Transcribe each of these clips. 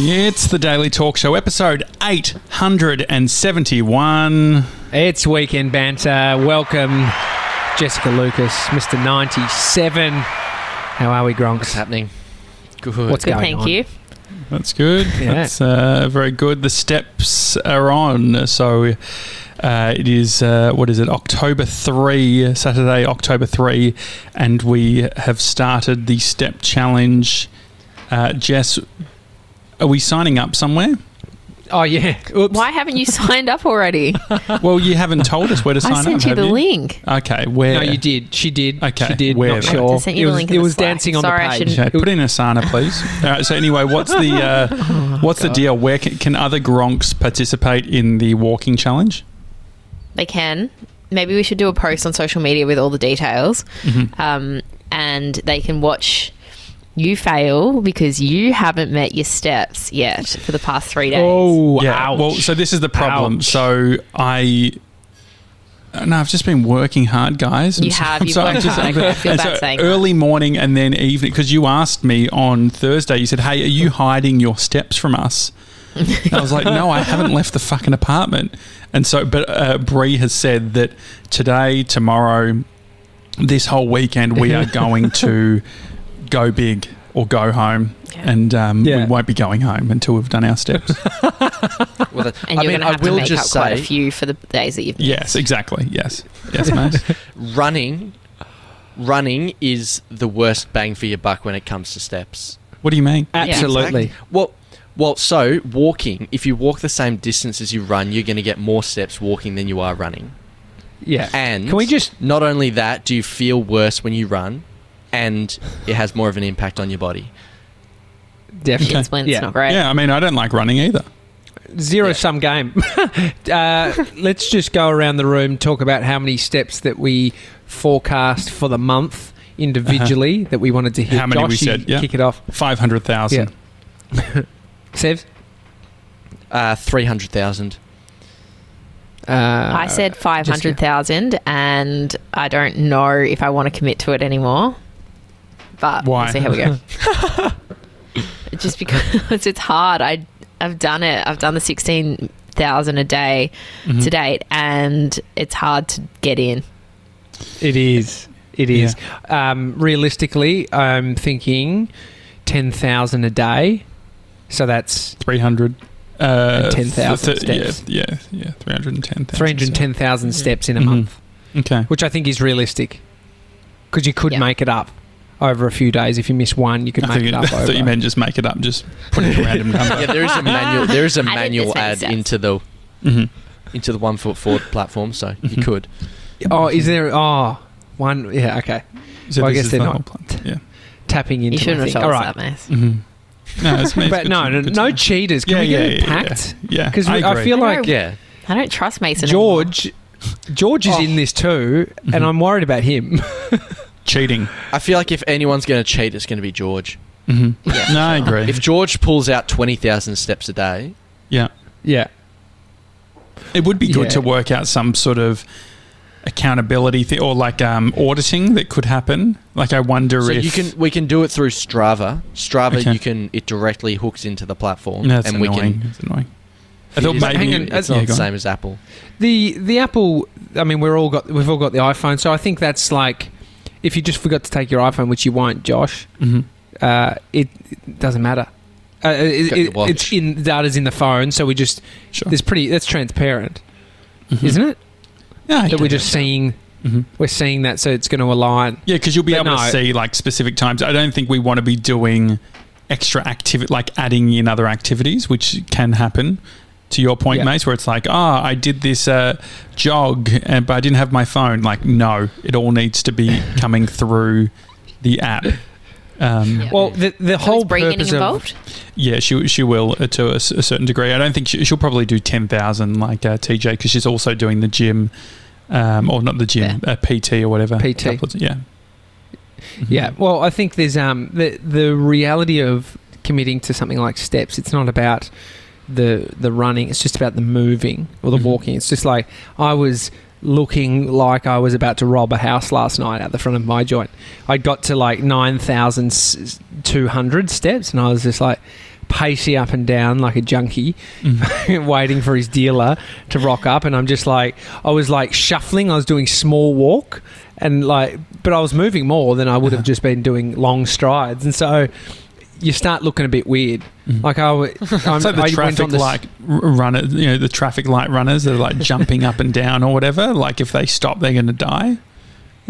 It's the Daily Talk Show, episode 871. It's weekend banter. Welcome, Jessica Lucas, Mr. 97. How are we, Gronks? What's happening? Good. What's Good, going thank on? you. That's good. Yeah. That's uh, very good. The steps are on. So uh, it is, uh, what is it, October 3, Saturday, October 3, and we have started the step challenge. Uh, Jess, are we signing up somewhere? Oh, yeah. Oops. Why haven't you signed up already? Well, you haven't told us where to sign up. I up. sent you have the link. Okay, where? No, you did. She did. Okay, She did. where Not sure. I sent you it the was, link it was Slack. dancing on Sorry, the I page. shouldn't- Okay, put in Asana, please. All right. So anyway, what's the uh, what's the deal? Where can, can other Gronks participate in the walking challenge? They can. Maybe we should do a post on social media with all the details. Mm-hmm. Um, and they can watch you fail because you haven't met your steps yet for the past three days. Oh, yeah. ouch. Well, so this is the problem. Ouch. So I. No, I've just been working hard, guys. You And so- have, you've so worked I'm just- hard. I feel and bad so saying early morning and then evening because you asked me on Thursday. You said, "Hey, are you hiding your steps from us?" And I was like, "No, I haven't left the fucking apartment." And so, but uh, Bree has said that today, tomorrow, this whole weekend, we are going to go big or go home, Yeah. and um, Yeah. we won't be going home until we've done our steps. Well, that- And I you're going to I have to will make up just quite a few for the days that you've missed. yes, exactly. Yes, yes, mate. running, running is the worst bang for your buck when it comes to steps. What do you mean? Absolutely. Exactly. Well, well, so walking. If you walk the same distance as you run, you're going to get more steps walking than you are running. Yeah. And Can we just. not only that, do you feel worse when you run, and it has more of an impact on your body. Definitely. It's when it's yeah. not great. Yeah, I mean, I don't like running either. Zero Yeah. sum game. uh, let's just go around the room, talk about how many steps that we forecast for the month individually that we wanted to hit. Uh-huh. How many Josh, we said, yeah. Kick it off. Five hundred thousand. Sev? Uh, Three hundred thousand. Uh, I said 500,000 and I don't know if I want to commit to it anymore. But Why? we'll see how we go. Just because it's hard. I I've done it. I've done the 16,000 a day Mm-hmm. to date and it's hard to get in. It is. It is. Um, realistically, I'm thinking 10,000 a day. So that's Three hundred. Uh, And 10,000 th- th- steps. Yeah, yeah, yeah. Three hundred and ten. 310,000 steps in a Mhm. month, Okay. which I think is realistic. Because you could Yeah. make it up over a few days. If you miss one, you could I, make think it up I thought you meant just make it up, just put in a random number. Yeah, there is a manual. There is a I did manual this many ad steps. into the hmm into the one foot forward platform, so Mhm. you could. oh, is there? Oh, one. Yeah, okay. So Well, I guess they're the not. whole plan. Yeah. Tapping into You shouldn't my have thing. told All us right. that, Mace. hmm No, it's, it's But good no, no, no cheaters. Can Yeah, we yeah, get it yeah, yeah. packed? Yeah, Because I I, feel I like know. Yeah. I don't trust Mason anymore. George, George is Oh. in this too, and Mhm. I'm worried about him. Cheating. I feel like if anyone's going to cheat, it's going to be George. hmm Yeah, no, I agree. If George pulls out twenty thousand steps a day, yeah, yeah. it would be good Yeah. to work out some sort of accountability thing or like um, auditing that could happen. Like, I wonder so if you can we can do it through Strava. Strava, Okay. you can it directly hooks into the platform, No, that's and annoying. we can. That's annoying. I It thought maybe Hang on, it's not go the same as Apple. The the Apple. I mean, we're all got we've all got the iPhone, so I think that's like if you just forgot to take your iPhone, which you won't, Josh. Mhm. Uh, it, it doesn't matter. Uh, it, it, it's in the data's in the phone, so we just Sure. there's pretty that's transparent, Mhm. isn't it? Yeah, I That we're just it. seeing Mhm. we're seeing that, so it's going to align. Yeah, because you'll be But able no. to see like specific times. I don't think we want to be doing extra activity, like adding in other activities, which can happen. To your point, Yeah. Mace, where it's like, ah, I did this uh, jog, and, but I didn't have my phone. Like, no, it all needs to be coming through the app. Um, Yeah. Well, the the So whole is Brie getting purpose of involved? Yeah, she she will uh, to a certain degree. I don't think she, she'll probably do ten thousand like uh, TJ because she's also doing the gym, um, or not the gym, uh, PT or whatever. PT. Of- yeah, Mhm. Yeah, well, I think there's um the the reality of committing to something like steps. It's not about the the running. It's just about the moving or the Mhm. walking. It's just like I was looking like I was about to rob a house last night at the front of my joint. I got to like nine thousand two hundred steps, and I was just like, pacey up and down like a junkie, Mm. waiting for his dealer to rock up. And I'm just like, I was like shuffling. I was doing small walk, and like, but I was moving more than I would have just been doing long strides. And so you start looking a bit weird. Mhm. Like I, w- I'm, like the I went traffic light runner, you know, the traffic light runners that are like jumping up and down or whatever. Like if they stop, they're going to die.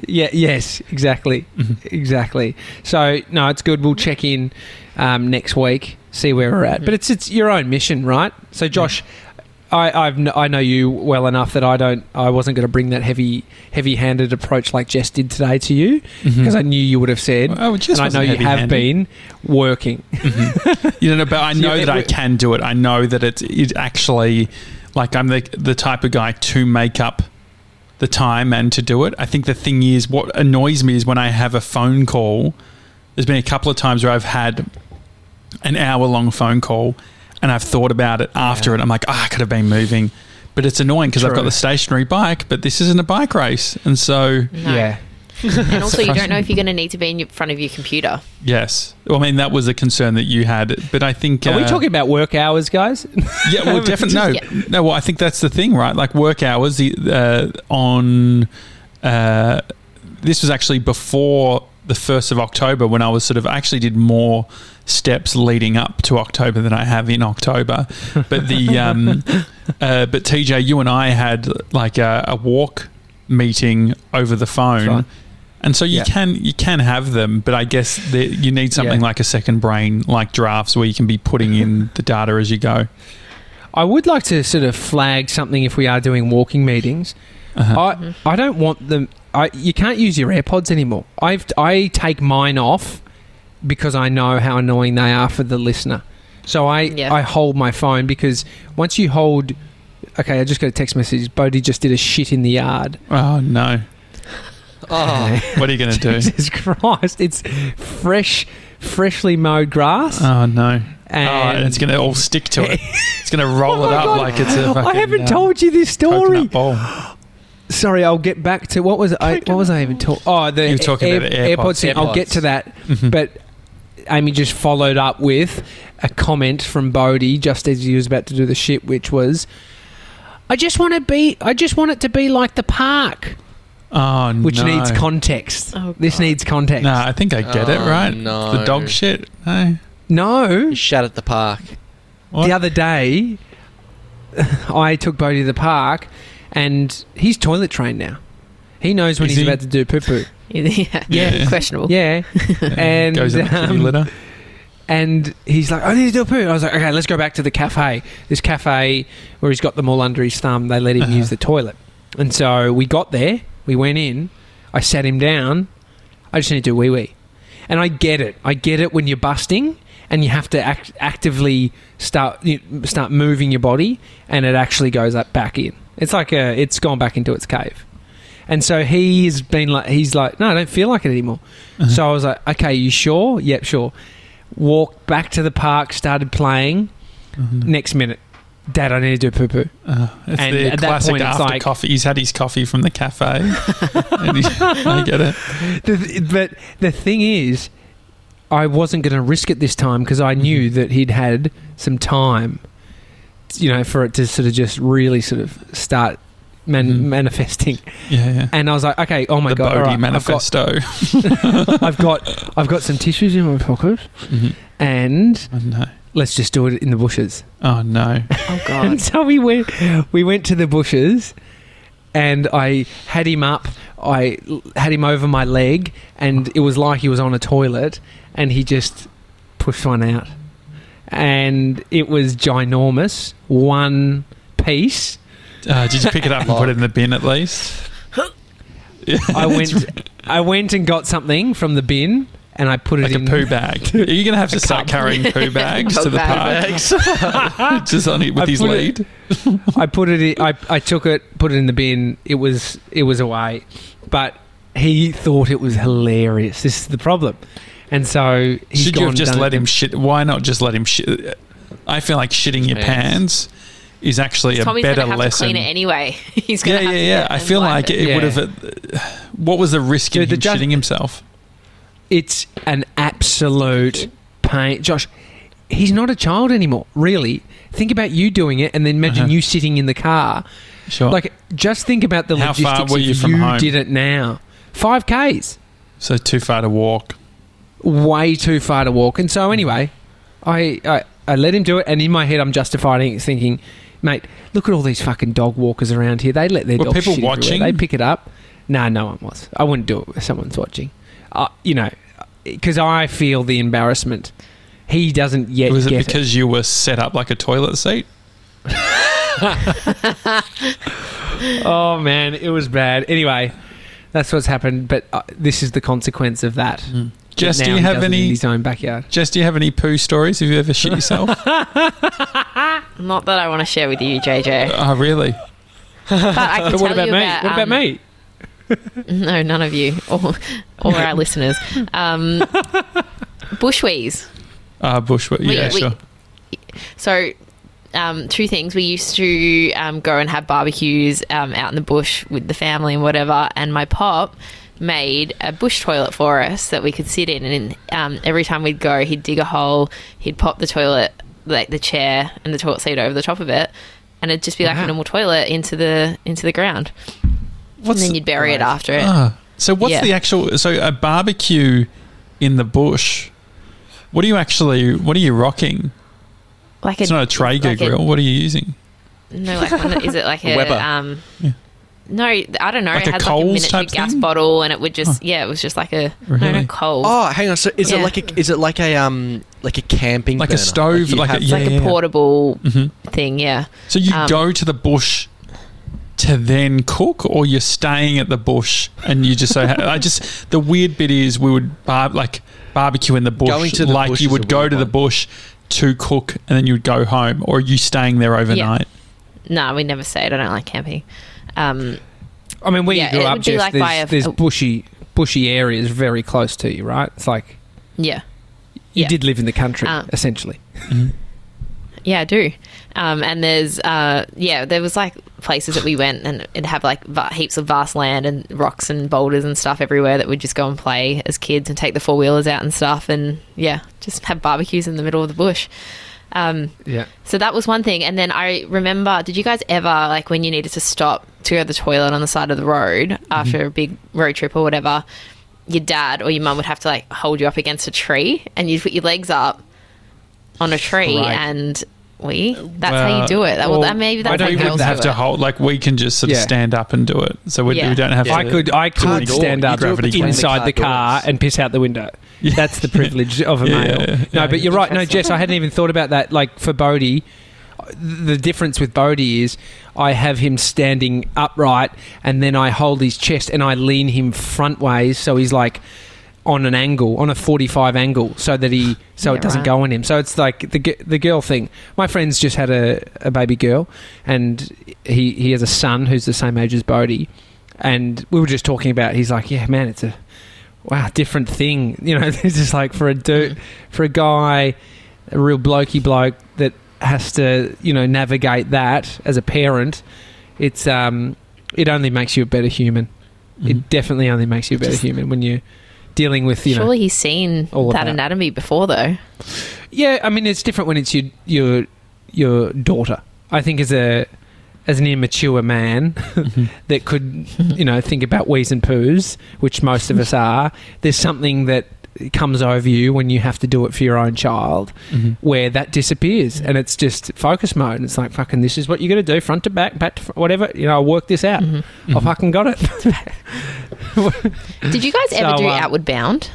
Yeah. Yes. Exactly. Mhm. Exactly. So no, it's good. We'll check in um, next week, see where we're at. But it's it's your own mission, right? So Josh, I I've kn- I know you well enough that I don't I wasn't going to bring that heavy heavy handed approach like Jess did today to you mm-hmm. because I knew you would have said. Oh, it just and I know you have heavy-handed. been working. Mm-hmm. You know, but I know it that I can do it. I know that it's it actually like I'm the the type of guy to make up the time and to do it. I think the thing is what annoys me is when I have a phone call. There's been a couple of times where I've had an hour long phone call and I've thought about it after Yeah. it. I'm like, ah, I could have been moving. But it's annoying because I've got the stationary bike, but this isn't a bike race. And so, No. Yeah. And also, you don't know if you're going to need to be in front of your computer. yes. Well, I mean, that was a concern that you had. But I think. Are we uh, talking about work hours, guys? Yeah, well, definitely. No, Yeah. no. Well, I think that's the thing, right? Like work hours uh, on. Uh, this was actually before the first of October when I was sort of actually did more steps leading up to October than I have in October. But the um, uh, but TJ, you and I had like a, a walk meeting over the phone. Right. And so you Yeah. can you can have them, but I guess the, you need something Yeah. like a second brain, like drafts, where you can be putting in the data as you go. I would like to sort of flag something if we are doing walking meetings. Uh-huh. I I don't want them. I you can't use your AirPods anymore. I've I take mine off because I know how annoying they are for the listener. So I Yeah. I hold my phone because once you hold. Okay, I just got a text message. Bodhi just did a shit in the yard. Oh no! Oh, What are you going to do? Jesus Christ! It's fresh, freshly mowed grass, Oh no! and oh, and it's going to all stick to it. It's going to roll Oh it up God. like it's a. Fucking, I haven't um, told you this story. coconut bowl. Sorry, I'll get back to what was I? What was I even talking? Oh, the You were talking about the AirPods. thing. I'll get to AirPods. that, Mhm. but Amy just followed up with a comment from Bodhi just as he was about to do the shit, which was, "I just want to be. I just want it to be like the park, oh which no. needs context. Oh, this needs context. No, I think I get it Oh, right. no. The dog shit. No. No, you shat at the park. What? the other day, I took Bodhi to the park, and he's toilet trained now. He knows when Is he's he? about to do poo poo. yeah. Yeah. Questionable. Yeah. And, goes in the kitty um, litter. And he's like, I need to do a poo. I was like, okay, let's go back to the cafe. This cafe where he's got them all under his thumb, they let him Uh-huh. use the toilet. And so we got there, we went in, I sat him down, I just need to do wee wee. And I get it. I get it when you're busting and you have to act- actively start you start moving your body and it actually goes up back in. It's like a, it's gone back into its cave. And so he's been like, he's like, no, I don't feel like it anymore. Uh-huh. So I was like, okay, you sure? Yep, sure. Walked back to the park, started playing. Mhm. Next minute, Dad, I need to do poo poo. Uh, it's And the at that classic point, after like- coffee. He's had his coffee from the cafe. I get it. The, but the thing is, I wasn't going to risk it this time because I Mm-hmm. knew that he'd had some time, you know, for it to sort of just really sort of start man- Mhm. manifesting. Yeah, yeah. And I was like, okay, oh my the god, Bodhi right, I've got, manifesto. I've got, I've got some tissues in my pocket, Mhm. and Oh no! let's just do it in the bushes. Oh no! Oh god! And god. so we went, we went to the bushes, and I had him up. I had him over my leg, and it was like he was on a toilet, and he just pushed one out, and it was ginormous, one piece. Uh, did you pick it up and put it in the bin at least? I went, I went and got something from the bin, and I put it like a poo bag. Are you going to have to start cup. carrying poo bags to the park? Just on it with I his lead. it- I put it. In, I I took it, put it in the bin. It was it was away, but he thought it was hilarious. This is the problem, and so he's Should you have just let it- him shit? Why not just let him shit? I feel like shitting your Pants. pants is actually a Tommy's going better to have lesson. to clean it anyway. He's yeah, going to yeah, have yeah. to I feel like it, Yeah. would have. what was the risk in Dude, the him ju- shitting himself? It's an absolute pain, Josh. he's not a child anymore. Really, think about you doing it, and then imagine Uh-huh. you sitting in the car. Sure. Like, just think about the How far logistics were if you from you home? did it now. Five k's, so too far to walk. Way too far to walk. And so anyway, I, I I let him do it, and in my head, I'm justifying it, thinking, mate, look at all these fucking dog walkers around here. They let their Were dogs people shit everywhere. watching? They pick it up. No, no one was. I wouldn't do it if someone's watching. Uh, you know, because I feel the embarrassment. He doesn't yet Was it get because you were set up like a toilet seat? Oh man, it was bad. Anyway, that's what's happened. But uh, this is the consequence of that. Jess, do you have does it in any? his own backyard? Jess, do you have any poo stories? Have you ever shit yourself? Not that I want to share with you, JJ. oh, really? But I can But tell what about you me? about. what about um, me? No, none of you, or, or our listeners. Um, bushwees. Uh, bush. We- Yeah, we- sure. So, um, two things. We used to um, go and have barbecues um, out in the bush with the family and whatever. And my pop made a bush toilet for us that we could sit in. And um, every time we'd go, he'd dig a hole, he'd pop the toilet, like the chair and the toilet seat over the top of it, and it'd just be like Wow. a normal toilet into the into the ground. What's and then you'd bury it right. after it. Ah, so what's Yeah. the actual? So a barbecue in the bush. What are you actually? What are you rocking? like It's not a Traeger like a- grill. what are you using? No, like one, is it like A a, Weber. um? Yeah. No, I don't know. Like it a had like a miniature gas thing? bottle, and it would just yeah, it was just like a no, Really? no Coles. Oh, hang on. So is Yeah. it like a is it like a um like a camping Like a stove, you like a- have- it's like yeah, a portable hmm thing. Yeah, So you Um, go to the bush to then cook, or you're staying at the bush and you just so I just the weird bit is we would bar- like barbecue in the bush, Going to the like bush you would go weird to the bush to cook and then you would go home, or are you staying there overnight? no, we never stayed. I don't like camping. Um, I mean, where Yeah, you grew up, would be Jess, like there's, there's a- bushy bushy areas very close to you, right? It's like yeah, you Yeah. did live in the country, Um, essentially. yeah, I do. Um, and there's uh, yeah, there was like places that we went and it'd have like va- heaps of vast land and rocks and boulders and stuff everywhere that we'd just go and play as kids and take the four wheelers out and stuff and yeah, just have barbecues in the middle of the bush. Um, Yeah. So that was one thing. And then I remember, did you guys ever, like, when you needed to stop to go to the toilet on the side of the road after a big road trip or whatever, your dad or your mum would have to, like, hold you up against a tree and you'd put your legs up on a tree Right. and we, that's how you do it. That, well, well, that, maybe I that's don't how we have girls wouldn't that. have do to hold like we can just sort of Yeah. stand up and do it. So we, Yeah. we don't have Yeah. to. I could I could door. stand up do it between the inside car the car and piss out the window. Yeah. That's the privilege of a Yeah, male. yeah, No, yeah. but you're right. No, Jess, I hadn't even thought about that. Like for Bodhi, the difference with Bodhi is I have him standing upright and then I hold his chest and I lean him front ways so he's like on an angle, on a 45 angle, so that he so Yeah, it doesn't right. go on him. So it's like the the girl thing. My friend's just had a, a baby girl, and he he has a son who's the same age as Bodhi, and we were just talking about. He's like, yeah, man, it's a wow different thing. You know, it's just like for a dude, for a guy, a real blokey bloke that has to you know navigate that as a parent. It's um, it only makes you a better human. Mhm. It definitely only makes you a better Just- human when you're dealing with you know Surely he's seen that that. anatomy before, though. Yeah, I mean it's different when it's your your your daughter. I think as a as an immature man that could you know think about wheeze and poos, which most of us are, there's something that comes over you when you have to do it for your own child Mhm. where that disappears and it's just focus mode and it's like fucking this is what you're going to do front to back back to front, whatever you know I'll work this out Mhm. I Mhm. fucking got it Did you guys ever So, do uh, Outward Bound?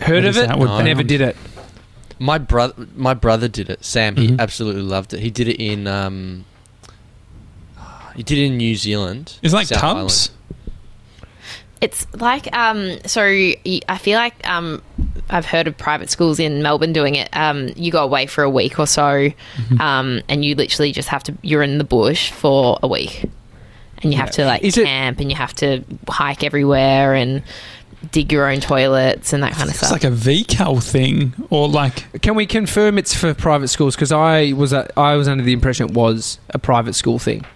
heard What of it Outward No. never did it My brother, my brother did it. Sam, he Mhm. absolutely loved it. He did it in, um, he did it in New Zealand. Is it like South tubs? It's like um, so. I feel like um, I've heard of private schools in Melbourne doing it. Um, you go away for a week or so, Mm-hmm. um, and you literally just have to. You're in the bush for a week, and you have to like Is it- camp, and you have to hike everywhere and dig your own toilets and that kind of It's stuff. It's like a VCAL thing, or like Can we confirm it's for private schools? Because I was uh, I was under the impression it was a private school thing.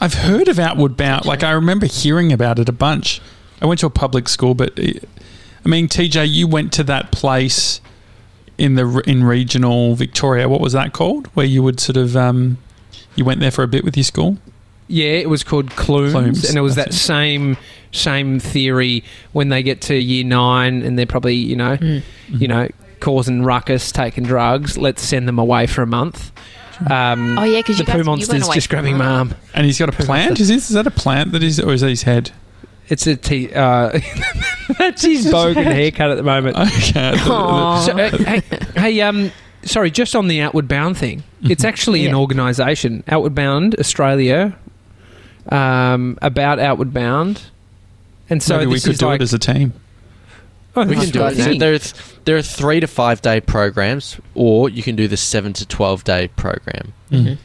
I've heard of Outward Bound. Like I remember hearing about it a bunch. I went to a public school, but uh, I mean, TJ, you went to that place in the in regional Victoria. What was that called? Where you would sort of um, you went there for a bit with your school. Yeah, it was called Clumes, Clumes, and it was that same same theory when they get to year nine and they're probably you know Mm. you know causing ruckus, taking drugs. Let's send them away for a month. Um, Oh yeah, because the you guys, poo you monster's just grabbing my month. arm. And he's got a plant. Is this is that a plant that is, or is that his head? It's a t- uh, that's his bogan haircut at the moment. Okay. Aw. So, uh, hey, hey, um, sorry, just on the Outward Bound thing, it's actually an organisation, Outward Bound Australia, um, about Outward Bound, and so Maybe we could is do like it as a team. Oh, We can do it. good. There are, there are three to five day programs, or you can do the seven to twelve day program. Mhm.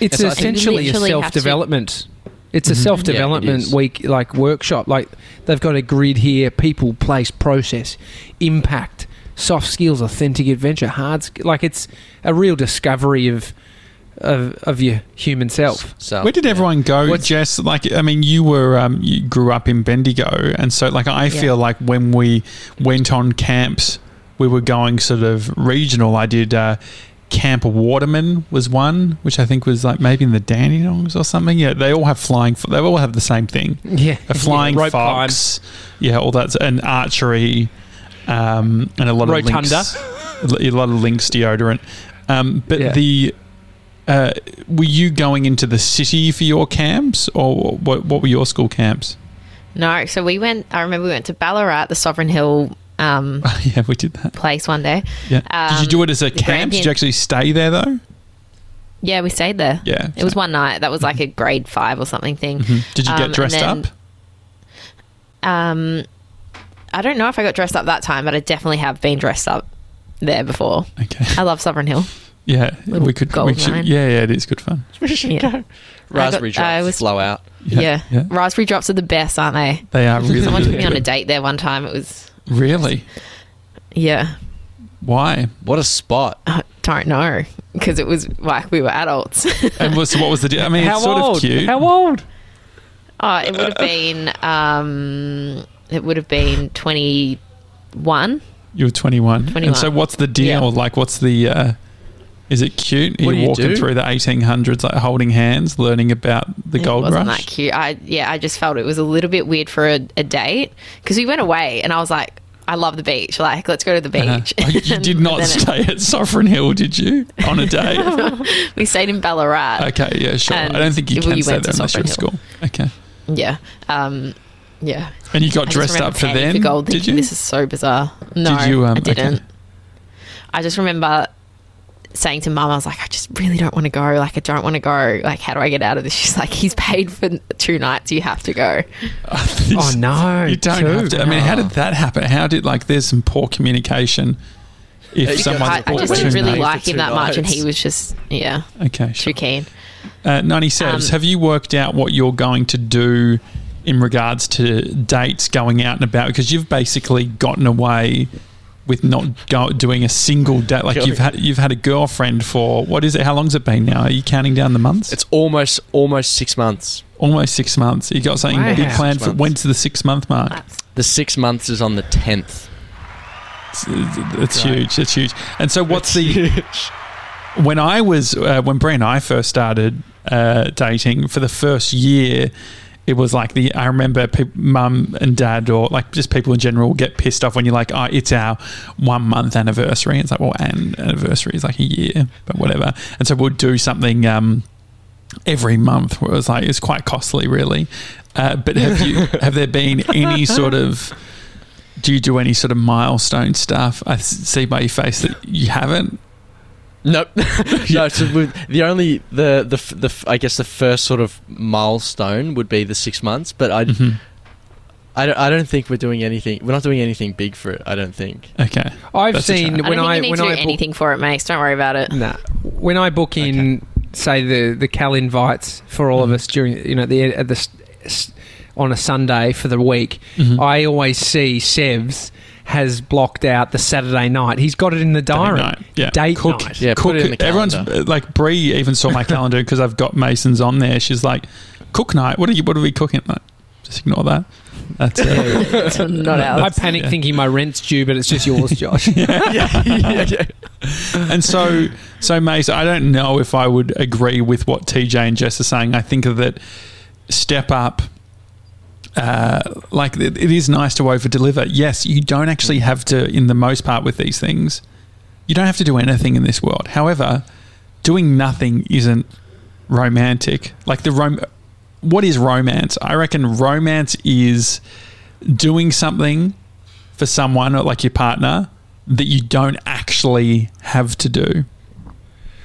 It's Yes, I- essentially a literally have to- self development. It's a Mhm. self development Yeah, week, like workshop. Like they've got a grid here: people, place, process, impact, soft skills, authentic adventure, hard. Sk- like it's a real discovery of of, of your human self. So Where did yeah. everyone go, What's- Jess? Like, I mean, you were um, you grew up in Bendigo, and so like I Yeah. feel like when we went on camps, we were going sort of regional. I did uh, Camp Waterman was one, which I think was like maybe in the Dandenongs or something. Yeah, they all have flying. They all have the same thing: Yeah, a flying rope climb. fox. Yeah, all that and archery, um, and a lot Rotunda. of Lynx, a lot of Lynx deodorant. Um, but Yeah. the uh, were you going into the city for your camps, or what? What were your school camps? No, so we went. I remember we went to Ballarat, the Sovereign Hill um, yeah, we did that. place one day. Yeah. did you Um, do it as a camp? Did you actually stay there though? Yeah, we stayed there. Yeah. It was one night. That was like a grade five or something thing. Mhm. Did you Um, get dressed then- up? Um, I don't know if I got dressed up that time, but I definitely have been dressed up there before. Okay. I love Sovereign Hill. Yeah, we could. We should, mine. yeah, yeah, it is good fun. Yeah. raspberry I got- I drops was- flow out? Yeah. yeah. Raspberry drops are the best, aren't they? They are really. Someone really took me on a date there one time. It was, Really? yeah. Why? What a spot! I don't know because it was like we were adults. And was, what was the? I mean, How it's sort old? of cute. How old? oh, it would have been, um, it would have been 21. You were 21. 21. And so, what's the deal? Yeah. Like, what's the? Uh, is it cute? Are you walking do? through the 1800s, like holding hands, learning about the it gold wasn't rush? that cute. I yeah, I just felt it was a little bit weird for a, a date because we went away and I was like, I love the beach. Like, let's go to the beach. Uh-huh. Oh, you did not it- stay at Sovereign Hill, did you? On a date? we stayed in Ballarat. okay, yeah, sure. I don't think you well, can you stay went there to unless you're at school. Okay. Yeah, um, yeah. And you got I dressed up for panning then? gold, did thinking, you? This is so bizarre. No, Did you, um, I didn't. okay. I just remember saying to mum, I was like, I just really don't want to go. Like, I don't want to go. Like, how do I get out of this? She's like, he's paid for two nights. You have to go. Oh no! You don't two. have to. I mean, how did that happen? How did like there's some poor communication? If you someone I, I just didn't really paid like him two that much, and he was just yeah okay, sure. too keen. Uh, 97s, Um, have you worked out what you're going to do in regards to dates going out and about? Because you've basically gotten away with not go, doing a single date. Like you've had you've had a girlfriend for what is it? How long's it been now? Are you counting down the months? It's almost almost six months. almost six months. You got something Wow. big planned for months. when's the six month mark? That's- The six months is on the tenth. It's, it's huge. It's huge. And so, what's the huge. when I was uh, when Brie and I first started uh, dating for the first year, it was like the I remember pe- mum and dad or like just people in general get pissed off when you're like, oh, it's our one month anniversary. It's like, well, an anniversary is like a year, but whatever. And so we'll do something. Um, Every month, where it was like it's quite costly, really. Uh, but have you have there been any sort of do you do any sort of milestone stuff? I see by your face that you haven't. Nope. no. So with the only the the the f- I guess the first sort of milestone would be the six months, but I Mhm. I don't, I don't think we're doing anything. We're not doing anything big for it. I don't think. Okay. I've That's seen try. I when don't think I you need when to do I book, anything for it, Mace. Don't worry about it. nah, when I book in, say the the Cal invites for all of Mhm. us during you know the at the s- s- on a Sunday for the week, Mhm. I always see Sevs has blocked out the Saturday night. He's got it in the diary. night, yeah. Date Cook- night. Yeah, Cook, put it in the everyone's calendar. uh, like Brie even saw my calendar because I've got Mason's on there. She's like, "Cook night. What are you? What are we cooking?" Like, just ignore that. That's uh, It's not I panic yeah. thinking my rent's due, but it's just yours, Josh. yeah, yeah, yeah. and so so Mace, I don't know if I would agree with what TJ and Jess are saying. I think that step up. Uh, like it, it is nice to over deliver. Yes, you don't actually have to, in the most part, with these things, you don't have to do anything in this world. However, doing nothing isn't romantic. Like the rom, what is romance? I reckon romance is doing something for someone, or like your partner, that you don't actually have to do.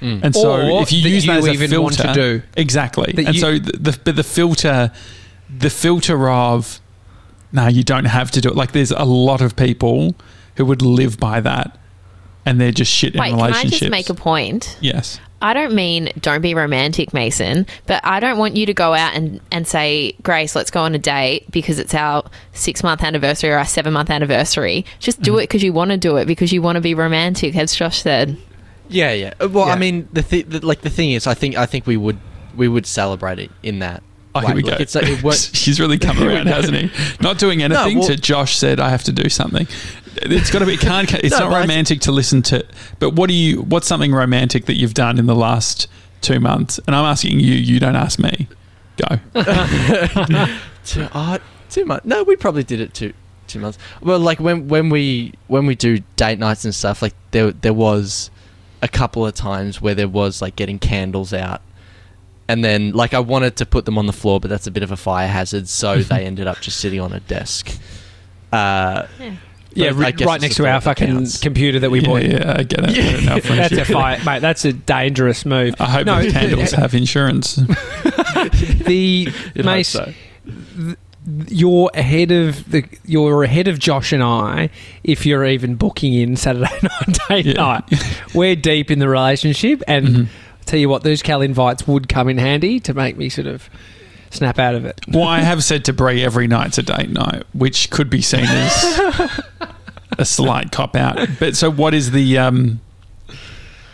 Mm. And so, Or if you use you that as a filter, want to do. exactly. That and you- so, the, the but the filter, the filter of, no, you don't have to do it. Like, there's a lot of people who would live by that, and they're just shit in Wait, can I relationships. just make a point? yes. I don't mean don't be romantic, Mason, but I don't want you to go out and, and say, Grace, let's go on a date because it's our six month anniversary or our seven month anniversary. Just mm-hmm. do it because you want to do it because you want to be romantic, as Josh said. Yeah, yeah. Well, Yeah. I mean, the, th- the like the thing is, I think I think we would we would celebrate it in that. Oh, here we go. It's, like, it He's really come around, hasn't he? Not doing anything well- to Josh said I have to do something. It's got to be. It can't. It's No, not romantic to listen to. But what do you? What's something romantic that you've done in the last two months? And I'm asking you. You don't ask me. Go. two, oh, two months. No, we probably did it two two months. Well, like when when we when we do date nights and stuff, like there there was a couple of times where there was like getting candles out. And then, like, I wanted to put them on the floor, but that's a bit of a fire hazard, so they ended up just sitting on a desk. Uh, yeah, But ri- right next to our fucking counts. computer that we yeah, bought. yeah, I get it. Yeah. No, That's a fire, mate. That's a dangerous move. I hope No, the candles have insurance. The you'd Mace, so. you're ahead of the you're ahead of Josh and I if you're even booking in Saturday night date Yeah. night. We're deep in the relationship, and Mhm. Tell you what, those cal invites would come in handy to make me sort of snap out of it. Well, I have said to Brie every night's a date night, which could be seen as a slight cop out. But so, what is the um,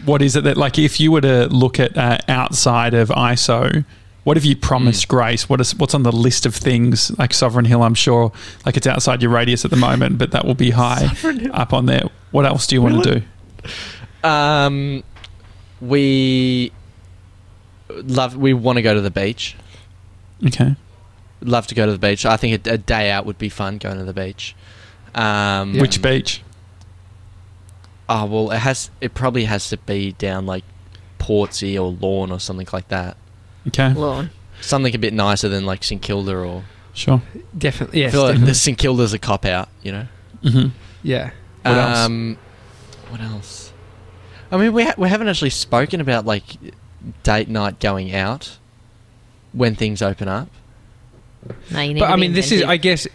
what is it that like if you were to look at uh, outside of ISO? What have you promised Grace? What is what's on the list of things like Sovereign Hill? I'm sure like it's outside your radius at the moment, but that will be high up on there. What else do you want to do? Um, we love. We want to go to the beach. Okay, Love to go to the beach. I think a, a day out would be fun going to the beach. Um, which beach? Oh well, it has. It probably has to be down like Portsea or Lorne or something like that. Okay, Lorne. Something a bit nicer than like St Kilda or. sure. Definitely, I yes, feel like definitely. the St Kilda's a cop out. You know. hmm yeah. What else? um, What else? I mean, we ha- we haven't actually spoken about like date night going out when things open up. No, you need But to I be mean, this is. I guess,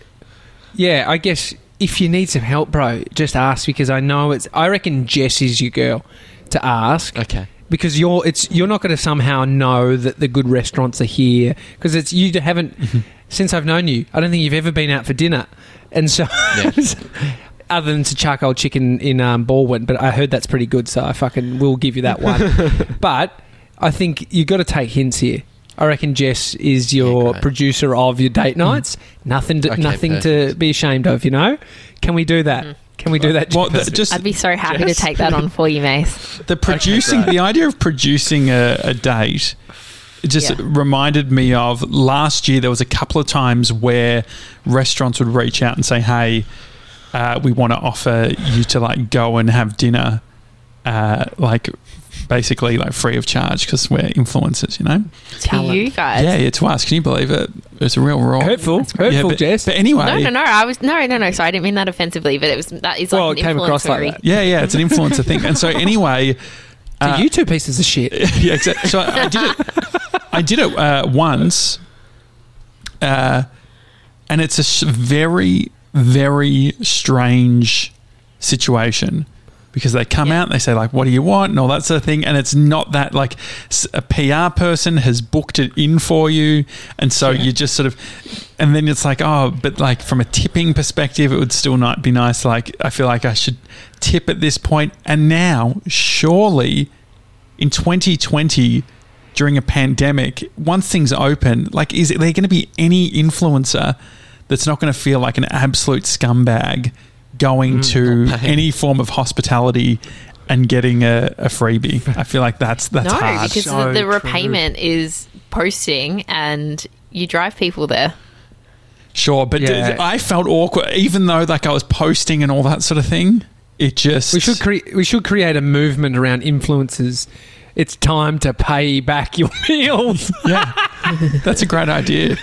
yeah, I guess if you need some help, bro, just ask because I know it's. I reckon Jess is your girl to ask Okay. because you're. It's you're not going to somehow know that the good restaurants are here because it's you haven't since I've known you. I don't think you've ever been out for dinner, and so. Yeah. Other than to charcoal chicken in um, Balwyn, but I heard that's pretty good, so I fucking will give you that one. but I think you've got to take hints here. I reckon Jess is your Yeah, producer of your date nights. Nothing, to, Okay, nothing to be ashamed of. You know? Can we do that? Mm. Can we do that? Well, Jess? the, just I'd be so happy Jess? to take that on for you, Mace. the producing great. the idea of producing a, a date it just Yeah. reminded me of last year there was a couple of times where restaurants would reach out and say hey uh, we want to offer you to like go and have dinner uh, like basically like free of charge because we're influencers you know To Talent. you guys. yeah yeah to us can you believe it it's a real raw hurtful, hurtful, yeah, but, Jess. but anyway No, no, no. I was no, no, no. Sorry, I didn't mean that offensively, but it was that is like Well, an it came across like that. yeah yeah it's an influencer thing and so anyway So uh, you two pieces of shit. yeah, exactly. So I did it. I did it uh, once, uh, and it's a s- very, very strange situation because they come Yeah. out and they say like, "What do you want?" and all that sort of thing, and it's not that like a PR person has booked it in for you, and so you just sort of, and then it's like, oh, but like from a tipping perspective, it would still not be nice. Like I feel like I should tip at this point, and now surely in 2020 during a pandemic, once things open, like, is there going to be any influencer that's not going to feel like an absolute scumbag going Mm, to any form of hospitality and getting a, a freebie? I feel like that's that's no, hard. because So the, the true. repayment is posting and you drive people there. Sure, but Yeah. I felt awkward, even though like I was posting and all that sort of thing. It just We should cre- we should create a movement around influencers. It's time to pay back your meals. yeah, that's a great idea.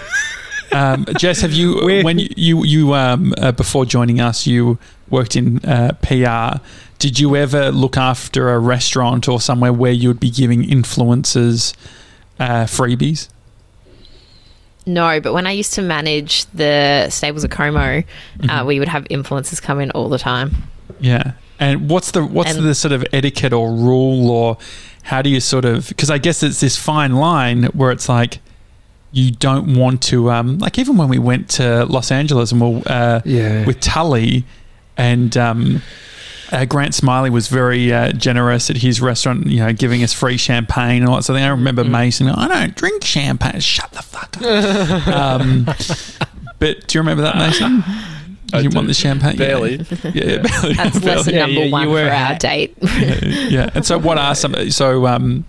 Um, Jess, have you Where- when you you, you um, uh, before joining us, you worked in uh, PR. Did you ever look after a restaurant or somewhere where you would be giving influencers uh, freebies? No, but when I used to manage the stables at Como, uh, Mhm. we would have influencers come in all the time. Yeah. And what's the what's And- the sort of etiquette or rule or how do you sort of because I guess it's this fine line where it's like you don't want to um like even when we went to Los Angeles and we'll uh yeah. with Tully and um uh, Grant Smillie was very uh, generous at his restaurant, you know, giving us free champagne and all that sort of thing. I remember Mm. Mason, I don't drink champagne. Shut the fuck up. um, but do you remember that, Mason? I you do. want the champagne? Yeah. Barely. Yeah, yeah, barely. That's barely. lesson Yeah, number yeah, you one were for our date. yeah, yeah. And so, what are some? So, um,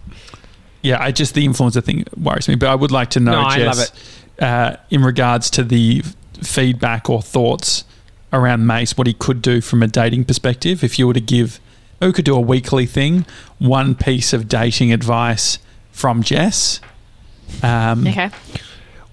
yeah, I just the influencer thing worries me. But I would like to know, No, I love Jess, Uh, in regards to the feedback or thoughts around Mace, what he could do from a dating perspective, if you were to give, maybe we could do a weekly thing, one piece of dating advice from Jess. Um, okay.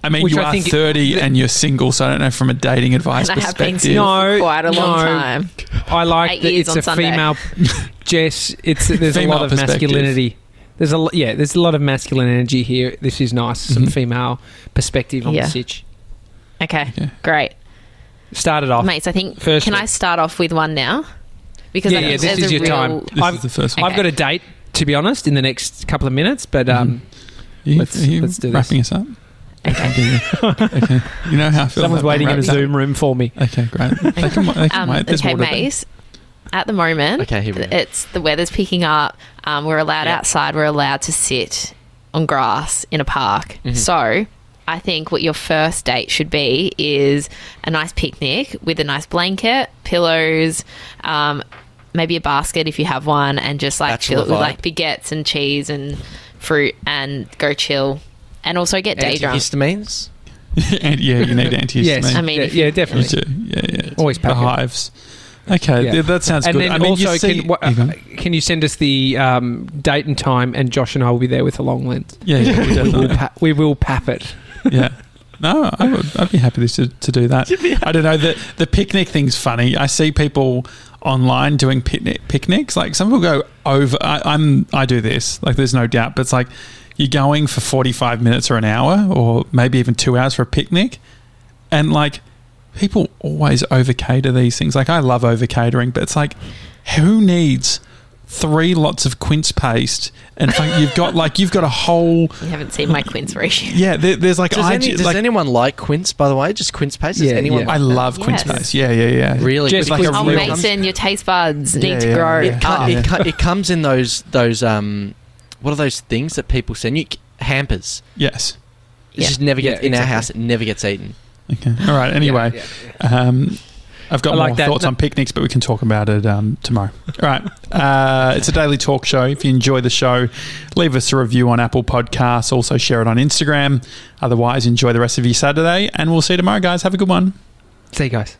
I mean, Which you I are think- 30 and you're single, so I don't know from a dating advice And I have been perspective. No, quite a long no. time. I like Eight that it's a Sunday. female. Jess, it's there's a lot of masculinity. There's a yeah, there's a lot of masculine energy here. This is nice. Some Mhm. female perspective on Yeah. the sitch. Okay, Okay. great. Start it off. Mates, I think, First can. I start off with one now? Because Yeah, yeah this is your real... time. This I've, is the first one. I've got a date, to be honest, in the next couple of minutes, but Mm-hmm. um, You, Let's- you let's do this. wrapping us up? Okay. okay. You know how I feel. someone's waiting in a. Zoom room for me. Okay, great. They can, they can Um, wait. There's okay, water there. Mace. At the moment, Okay, here we go. it's the weather's picking up. Um, we're allowed Yeah. outside. We're allowed to sit on grass in a park. Mhm. So, I think what your first date should be is a nice picnic with a nice blanket, pillows, um, maybe a basket if you have one, and just like Bachelor fill it with like baguettes and cheese and fruit, and go chill. And also get day drunk. Antihistamines. and yeah, you need antihistamine. Yes, I mean, yeah, if yeah, you- You definitely. do. Yeah, yeah. Always the hives. it. Okay, Yeah. th- that sounds And good. then I mean, also, you see, can, what, you can you send us the um, date and time? And Josh and I will be there with a long lens. yeah, yeah, we We will, pa- we will pap it. yeah. No, I would, I'd be happy to, to do that. I don't know. The, the picnic thing's funny. I see people online doing picnic, picnics. Like some people go over. I, I'm. I do this. Like there's no doubt. But it's like you're going for 45 minutes or an hour, or maybe even two hours for a picnic, and like people always over cater these things. Like I love over catering, but it's like who needs three lots of quince paste and you've got like you've got a whole You haven't seen my quince ratio. yeah. There, there's like Does, I any, ju- does like anyone like quince? By the way, just quince paste. Does Yeah, anyone? yeah. like I that? love quince Yes. paste. Yeah, yeah, yeah. Really, Just like a Oh, real- Mason, your taste buds Yeah, need to grow. yeah. It, co- it, co- it comes in those those um, what are those things that people send you? Hampers. Yes. It Yeah. just never gets Yeah, in our house. It never gets eaten. Okay. All right. Anyway, Yeah, yeah, Um, I've got I more thoughts No- on picnics, but we can talk about it um, tomorrow. All right. Uh, it's a daily talk show. If you enjoy the show, leave us a review on Apple Podcasts. Also, share it on Instagram. Otherwise, enjoy the rest of your Saturday, and we'll see you tomorrow, guys. Have a good one. See you guys.